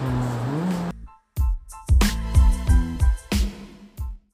Mm-hmm.